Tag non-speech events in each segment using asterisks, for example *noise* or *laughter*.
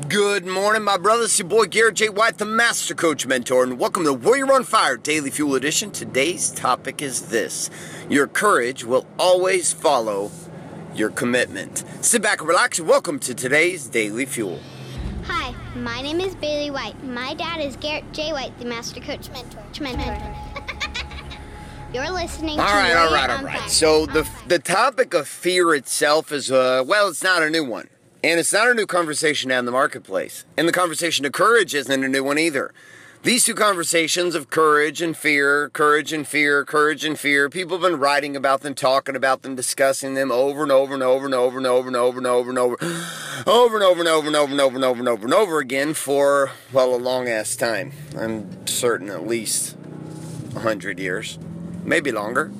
Good morning, my brothers. It's your boy Garrett J. White, the Master Coach Mentor, and welcome to Warrior on Fire Daily Fuel Edition. Today's topic is this Your courage will always follow your commitment. Sit back and relax, and welcome to today's Daily Fuel. Hi, my name is Bailey White. My dad is Garrett J. White, the Master Coach Mentor. Mentor. *laughs* You're listening All to right, all Warrior right, all on right. Fire. So the the topic of fear itself is uh well, it's not a new one, and it's not a new conversation in the marketplace. And the conversation of courage isn't a new one either. These two conversations of courage and fear, courage and fear, courage and fear, people have been writing about them, talking about them, discussing them over and over and over and over and over and over and over and over, over and over and over and over and over and over and over and over again for well a long ass time. I'm certain at least a hundred years, maybe longer.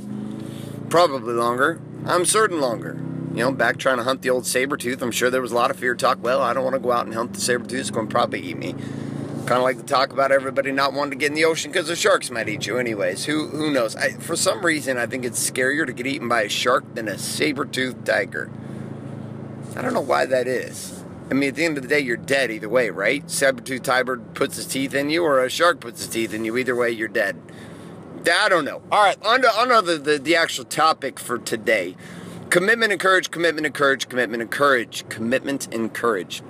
Probably longer. I'm certain longer. You know, back trying to hunt the old saber tooth, I'm sure there was a lot of fear talk. Well, I don't want to go out and hunt the saber tooth. It's going to probably eat me. Kind of like the talk about everybody not wanting to get in the ocean because the sharks might eat you. Anyways, who who knows? I, for some reason, I think it's scarier to get eaten by a shark than a saber toothed tiger. I don't know why that is. I mean, at the end of the day, you're dead either way, right? Saber tooth tiger puts his teeth in you, or a shark puts his teeth in you. Either way, you're dead. I don't know. All right, on to, on to the, the, the actual topic for today. Commitment and courage, commitment and courage, commitment and courage, commitment and courage.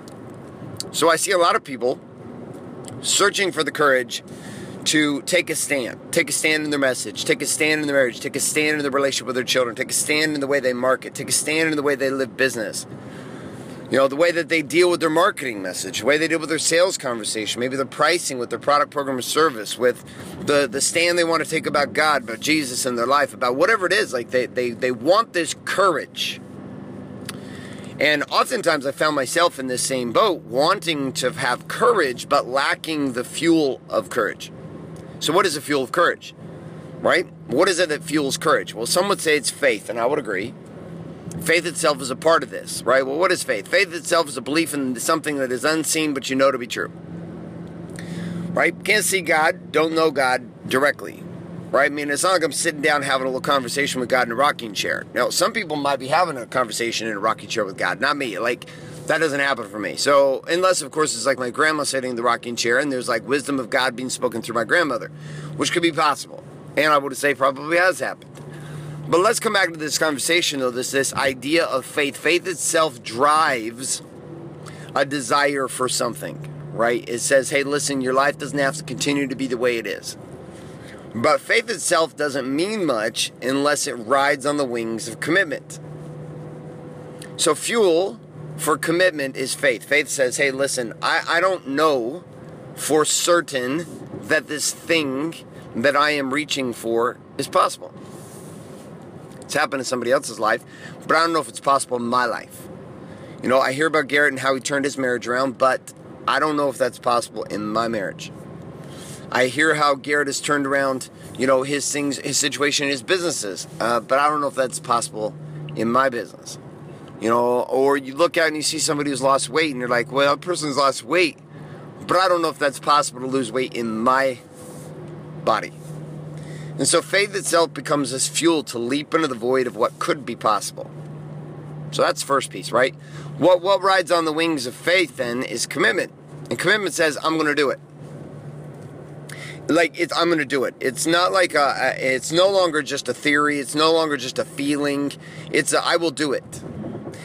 So I see a lot of people searching for the courage to take a stand, take a stand in their message, take a stand in their marriage, take a stand in their relationship with their children, take a stand in the way they market, take a stand in the way they live business. You know, the way that they deal with their marketing message, the way they deal with their sales conversation, maybe their pricing with their product, program, or service, with the, the stand they want to take about God, about Jesus in their life, about whatever it is. Like they, they, they want this courage. And oftentimes I found myself in this same boat, wanting to have courage, but lacking the fuel of courage. So, what is the fuel of courage? Right? What is it that fuels courage? Well, some would say it's faith, and I would agree. Faith itself is a part of this, right? Well, what is faith? Faith itself is a belief in something that is unseen but you know to be true. Right? Can't see God, don't know God directly. Right? I mean, it's not like I'm sitting down having a little conversation with God in a rocking chair. Now, some people might be having a conversation in a rocking chair with God, not me. Like, that doesn't happen for me. So, unless, of course, it's like my grandma sitting in the rocking chair and there's like wisdom of God being spoken through my grandmother, which could be possible. And I would say probably has happened. But let's come back to this conversation though. This this idea of faith. Faith itself drives a desire for something, right? It says, hey, listen, your life doesn't have to continue to be the way it is. But faith itself doesn't mean much unless it rides on the wings of commitment. So fuel for commitment is faith. Faith says, hey, listen, I, I don't know for certain that this thing that I am reaching for is possible. It's happened in somebody else's life, but I don't know if it's possible in my life. You know, I hear about Garrett and how he turned his marriage around, but I don't know if that's possible in my marriage. I hear how Garrett has turned around, you know, his things, his situation, his businesses, uh, but I don't know if that's possible in my business. You know, or you look out and you see somebody who's lost weight, and you're like, well, that person's lost weight, but I don't know if that's possible to lose weight in my body. And so faith itself becomes this fuel to leap into the void of what could be possible. So that's the first piece, right? What what rides on the wings of faith then is commitment. And commitment says, I'm going to do it. Like it's, I'm going to do it. It's not like a, a- it's no longer just a theory. It's no longer just a feeling. It's a, I will do it.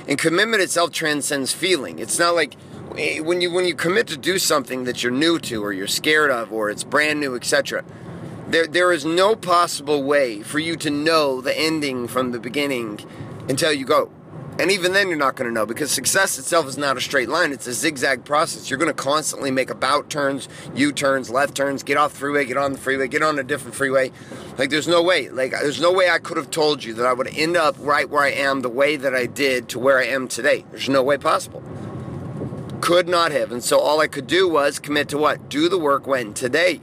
And commitment itself transcends feeling. It's not like eh, when you when you commit to do something that you're new to or you're scared of or it's brand new, etc. There there is no possible way for you to know the ending from the beginning until you go. And even then, you're not going to know because success itself is not a straight line. It's a zigzag process. You're going to constantly make about turns, U turns, left turns, get off the freeway, get on the freeway, get on a different freeway. Like, there's no way. Like, there's no way I could have told you that I would end up right where I am the way that I did to where I am today. There's no way possible. Could not have. And so all I could do was commit to what? Do the work when? Today.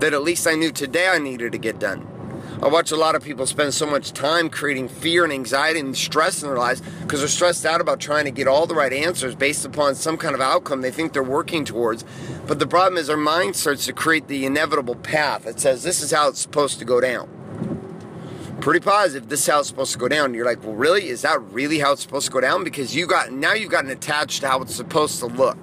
That at least I knew today I needed to get done. I watch a lot of people spend so much time creating fear and anxiety and stress in their lives because they're stressed out about trying to get all the right answers based upon some kind of outcome they think they're working towards. But the problem is, our mind starts to create the inevitable path that says this is how it's supposed to go down. pretty positive this is how it's supposed to go down. You're like, well, really? Is that really how it's supposed to go down? Because you got now you've gotten attached to how it's supposed to look.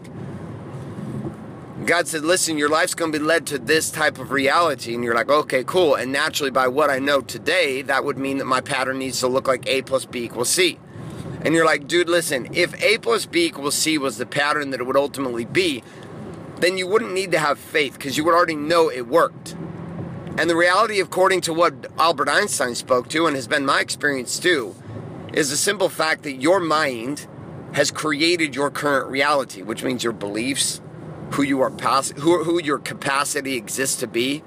God said, listen, your life's going to be led to this type of reality. And you're like, okay, cool. And naturally, by what I know today, that would mean that my pattern needs to look like A plus B equals C. And you're like, dude, listen, if A plus B equals C was the pattern that it would ultimately be, then you wouldn't need to have faith because you would already know it worked. And the reality, according to what Albert Einstein spoke to, and has been my experience too, is the simple fact that your mind has created your current reality, which means your beliefs, who you are past, who, who your capacity exists to be,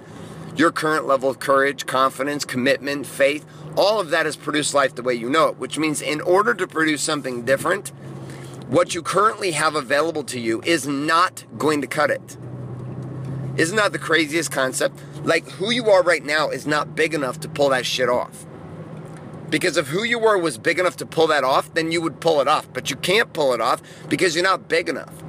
your current level of courage, confidence, commitment, faith, all of that has produced life the way you know it, which means in order to produce something different, what you currently have available to you is not going to cut it. Isn't that the craziest concept? Like, who you are right now is not big enough to pull that shit off. Because if who you were was big enough to pull that off, then you would pull it off. But you can't pull it off because you're not big enough.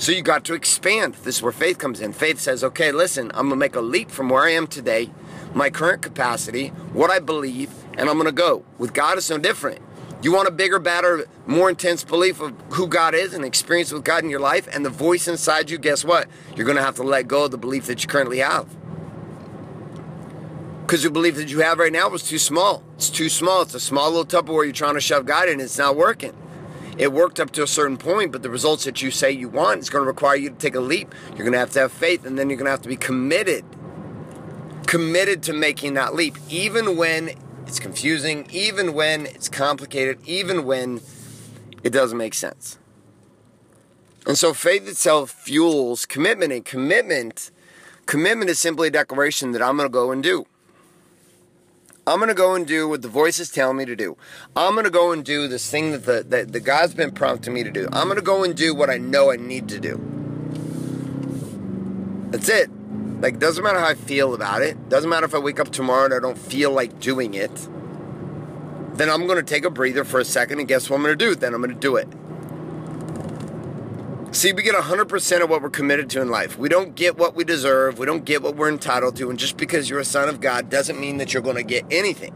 So you got to expand. This is where faith comes in. Faith says, okay, listen, I'm going to make a leap from where I am today, my current capacity, what I believe, and I'm going to go. With God, it's no different. You want a bigger, better, more intense belief of who God is and experience with God in your life and the voice inside you, guess what? You're going to have to let go of the belief that you currently have. Because the belief that you have right now was too small. It's too small. It's a small little Tupperware you're trying to shove God in. It's not working. It worked up to a certain point, but the results that you say you want is going to require you to take a leap. You're going to have to have faith, and then you're going to have to be committed. Committed to making that leap, even when it's confusing, even when it's complicated, even when it doesn't make sense. And so faith itself fuels commitment, and commitment, commitment is simply a declaration that I'm going to go and do. I'm going to go and do what the voices tell me to do. I'm going to go and do this thing that the, that the God's been prompting me to do. I'm going to go and do what I know I need to do. That's it. Like, doesn't matter how I feel about it. Doesn't matter if I wake up tomorrow and I don't feel like doing it. Then I'm going to take a breather for a second and guess what I'm going to do? Then I'm going to do it. See, we get 100% of what we're committed to in life. We don't get what we deserve. We don't get what we're entitled to. And just because you're a son of God doesn't mean that you're going to get anything.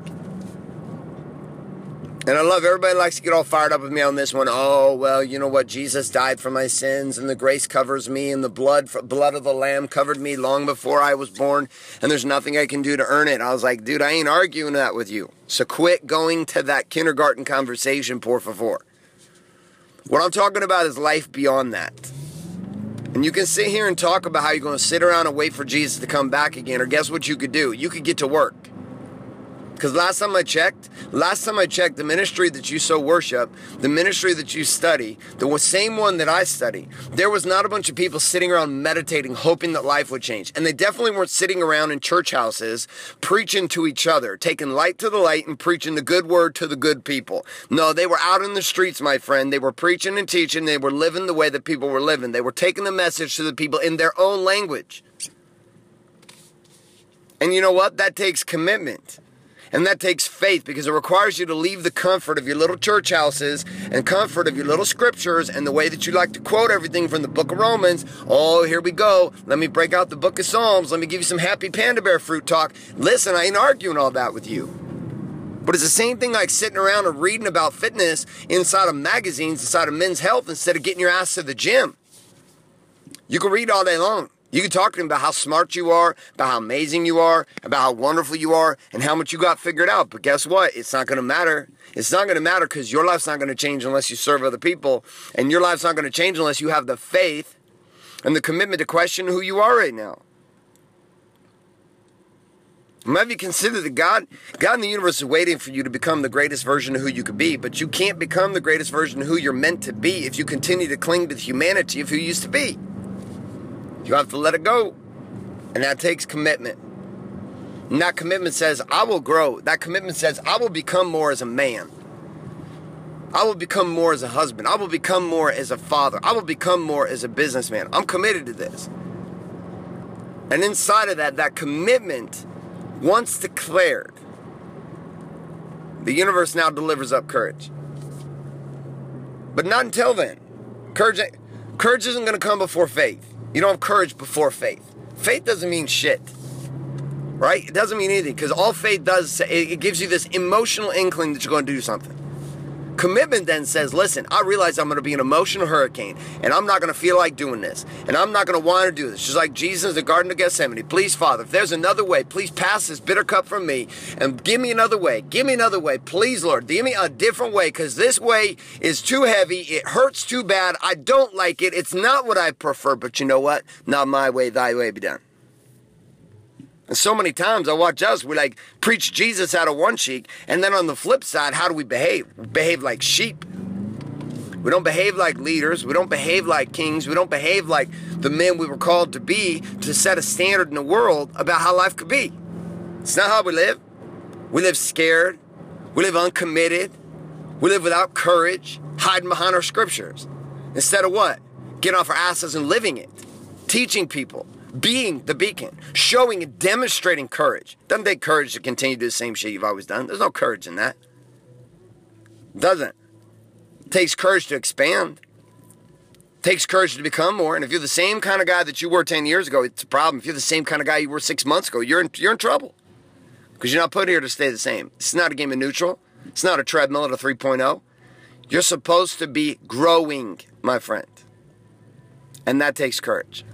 And I love everybody likes to get all fired up with me on this one. Oh, well, you know what? Jesus died for my sins and the grace covers me and the blood blood of the lamb covered me long before I was born and there's nothing I can do to earn it. I was like, dude, I ain't arguing that with you. So quit going to that kindergarten conversation, por favor. What I'm talking about is life beyond that. And you can sit here and talk about how you're going to sit around and wait for Jesus to come back again. Or guess what you could do? You could get to work. Because last time I checked, last time I checked, the ministry that you so worship, the ministry that you study, the same one that I study, there was not a bunch of people sitting around meditating, hoping that life would change. And they definitely weren't sitting around in church houses preaching to each other, taking light to the light and preaching the good word to the good people. No, they were out in the streets, my friend. They were preaching and teaching. They were living the way that people were living. They were taking the message to the people in their own language. And you know what? That takes commitment. And that takes faith because it requires you to leave the comfort of your little church houses and comfort of your little scriptures and the way that you like to quote everything from the book of Romans. Oh, here we go. Let me break out the book of Psalms. Let me give you some happy panda bear fruit talk. Listen, I ain't arguing all that with you. But it's the same thing like sitting around and reading about fitness inside of magazines, inside of men's health, instead of getting your ass to the gym. You can read all day long. You can talk to them about how smart you are, about how amazing you are, about how wonderful you are, and how much you got figured out. But guess what? It's not going to matter. It's not going to matter because your life's not going to change unless you serve other people. And your life's not going to change unless you have the faith and the commitment to question who you are right now. Maybe consider that God, God in the universe is waiting for you to become the greatest version of who you could be, but you can't become the greatest version of who you're meant to be if you continue to cling to the humanity of who you used to be. You have to let it go. And that takes commitment. And that commitment says, I will grow. That commitment says, I will become more as a man. I will become more as a husband. I will become more as a father. I will become more as a businessman. I'm committed to this. And inside of that, that commitment, once declared, the universe now delivers up courage. But not until then. Courage, courage isn't going to come before faith. You don't have courage before faith. Faith doesn't mean shit. right? It doesn't mean anything because all faith does, it gives you this emotional inkling that you're going to do something. Commitment then says, listen, I realize I'm going to be an emotional hurricane and I'm not going to feel like doing this and I'm not going to want to do this. Just like Jesus in the Garden of Gethsemane. Please, Father, if there's another way, please pass this bitter cup from me and give me another way. Give me another way. Please, Lord, give me a different way because this way is too heavy. It hurts too bad. I don't like it. It's not what I prefer, but you know what? Not my way, thy way be done. And so many times I watch us, we like preach Jesus out of one cheek, and then on the flip side, how do we behave? We behave like sheep. We don't behave like leaders. We don't behave like kings. We don't behave like the men we were called to be to set a standard in the world about how life could be. It's not how we live. We live scared. We live uncommitted. We live without courage, hiding behind our scriptures. Instead of what? Getting off our asses and living it, teaching people, being the beacon, showing and demonstrating courage. Doesn't take courage to continue to do the same shit you've always done. There's no courage in that. Doesn't. It takes courage to expand. It takes courage to become more. And if you're the same kind of guy that you were 10 years ago, it's a problem. If you're the same kind of guy you were six months ago, you're in, you're in trouble. Because you're not put here to stay the same. It's not a game of neutral. It's not a treadmill at a 3.0. You're supposed to be growing, my friend. And that takes courage.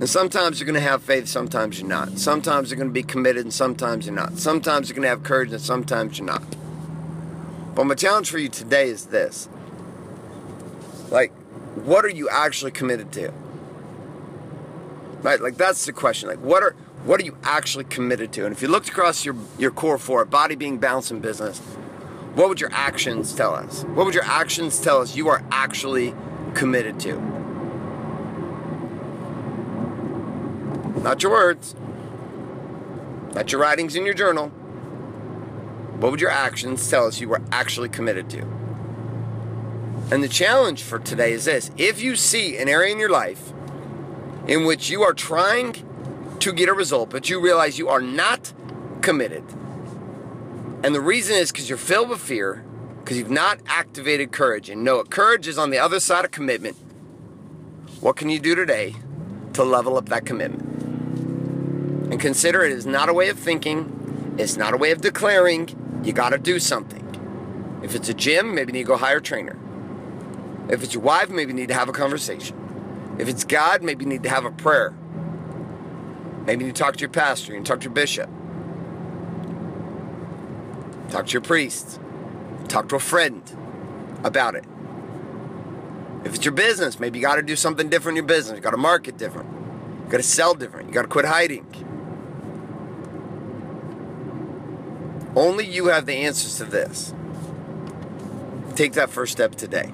And sometimes you're going to have faith, sometimes you're not. Sometimes you're going to be committed, and sometimes you're not. Sometimes you're going to have courage, and sometimes you're not. But my challenge for you today is this like, what are you actually committed to? Right? Like, that's the question. Like, what are. What are you actually committed to? And if you looked across your, your core four, body, being, balanced in business, what would your actions tell us? What would your actions tell us you are actually committed to? Not your words. Not your writings in your journal. What would your actions tell us you were actually committed to? And the challenge for today is this if you see an area in your life in which you are trying to get a result, but you realize you are not committed, and the reason is because you're filled with fear, because you've not activated courage, and know courage is on the other side of commitment, what can you do today to level up that commitment? And consider it is not a way of thinking, it's not a way of declaring. You got to do something. If it's a gym, maybe you need to go hire a trainer. If it's your wife, maybe you need to have a conversation. If it's God, maybe you need to have a prayer. Maybe you need to talk to your pastor, you need to talk to your bishop. Talk to your priest. Talk to a friend about it. If it's your business, maybe you got to do something different in your business. You got to market different. You got to sell different. You got to quit hiding. Only you have the answers to this. Take that first step today.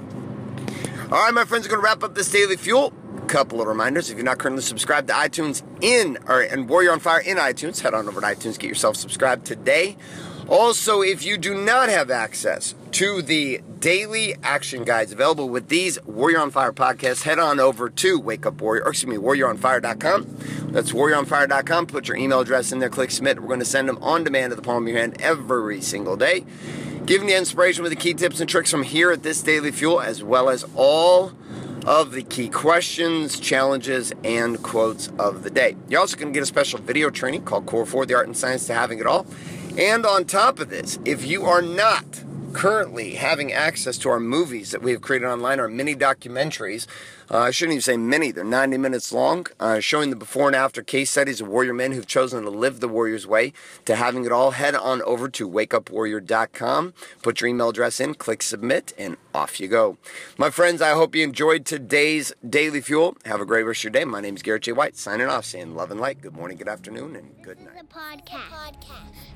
All right, my friends, we're going to wrap up this daily fuel. Couple of reminders: if you're not currently subscribed to iTunes in or and Warrior on Fire in iTunes, head on over to iTunes, get yourself subscribed today. Also, if you do not have access to the daily action guides available with these Warrior on Fire podcasts, head on over to Wake Up Warrior, or excuse me, warrioronfire.com. That's warrioronfire.com. Put your email address in there, click submit. We're going to send them on demand to the palm of your hand every single day. Giving you inspiration with the key tips and tricks from here at this Daily Fuel, as well as all of the key questions, challenges, and quotes of the day. You're also going to get a special video training called Core 4 The Art and Science to Having It All. And on top of this, if you are not currently having access to our movies that we have created online, our mini documentaries. Uh, I shouldn't even say mini, they're 90 minutes long, uh, showing the before and after case studies of warrior men who've chosen to live the warrior's way. To having it all, head on over to wakeupwarrior.com, put your email address in, click submit, and off you go. My friends, I hope you enjoyed today's Daily Fuel. Have a great rest of your day. My name is Garrett J. White, signing off, saying love and light. Good morning, good afternoon, and good night. The podcast. podcast.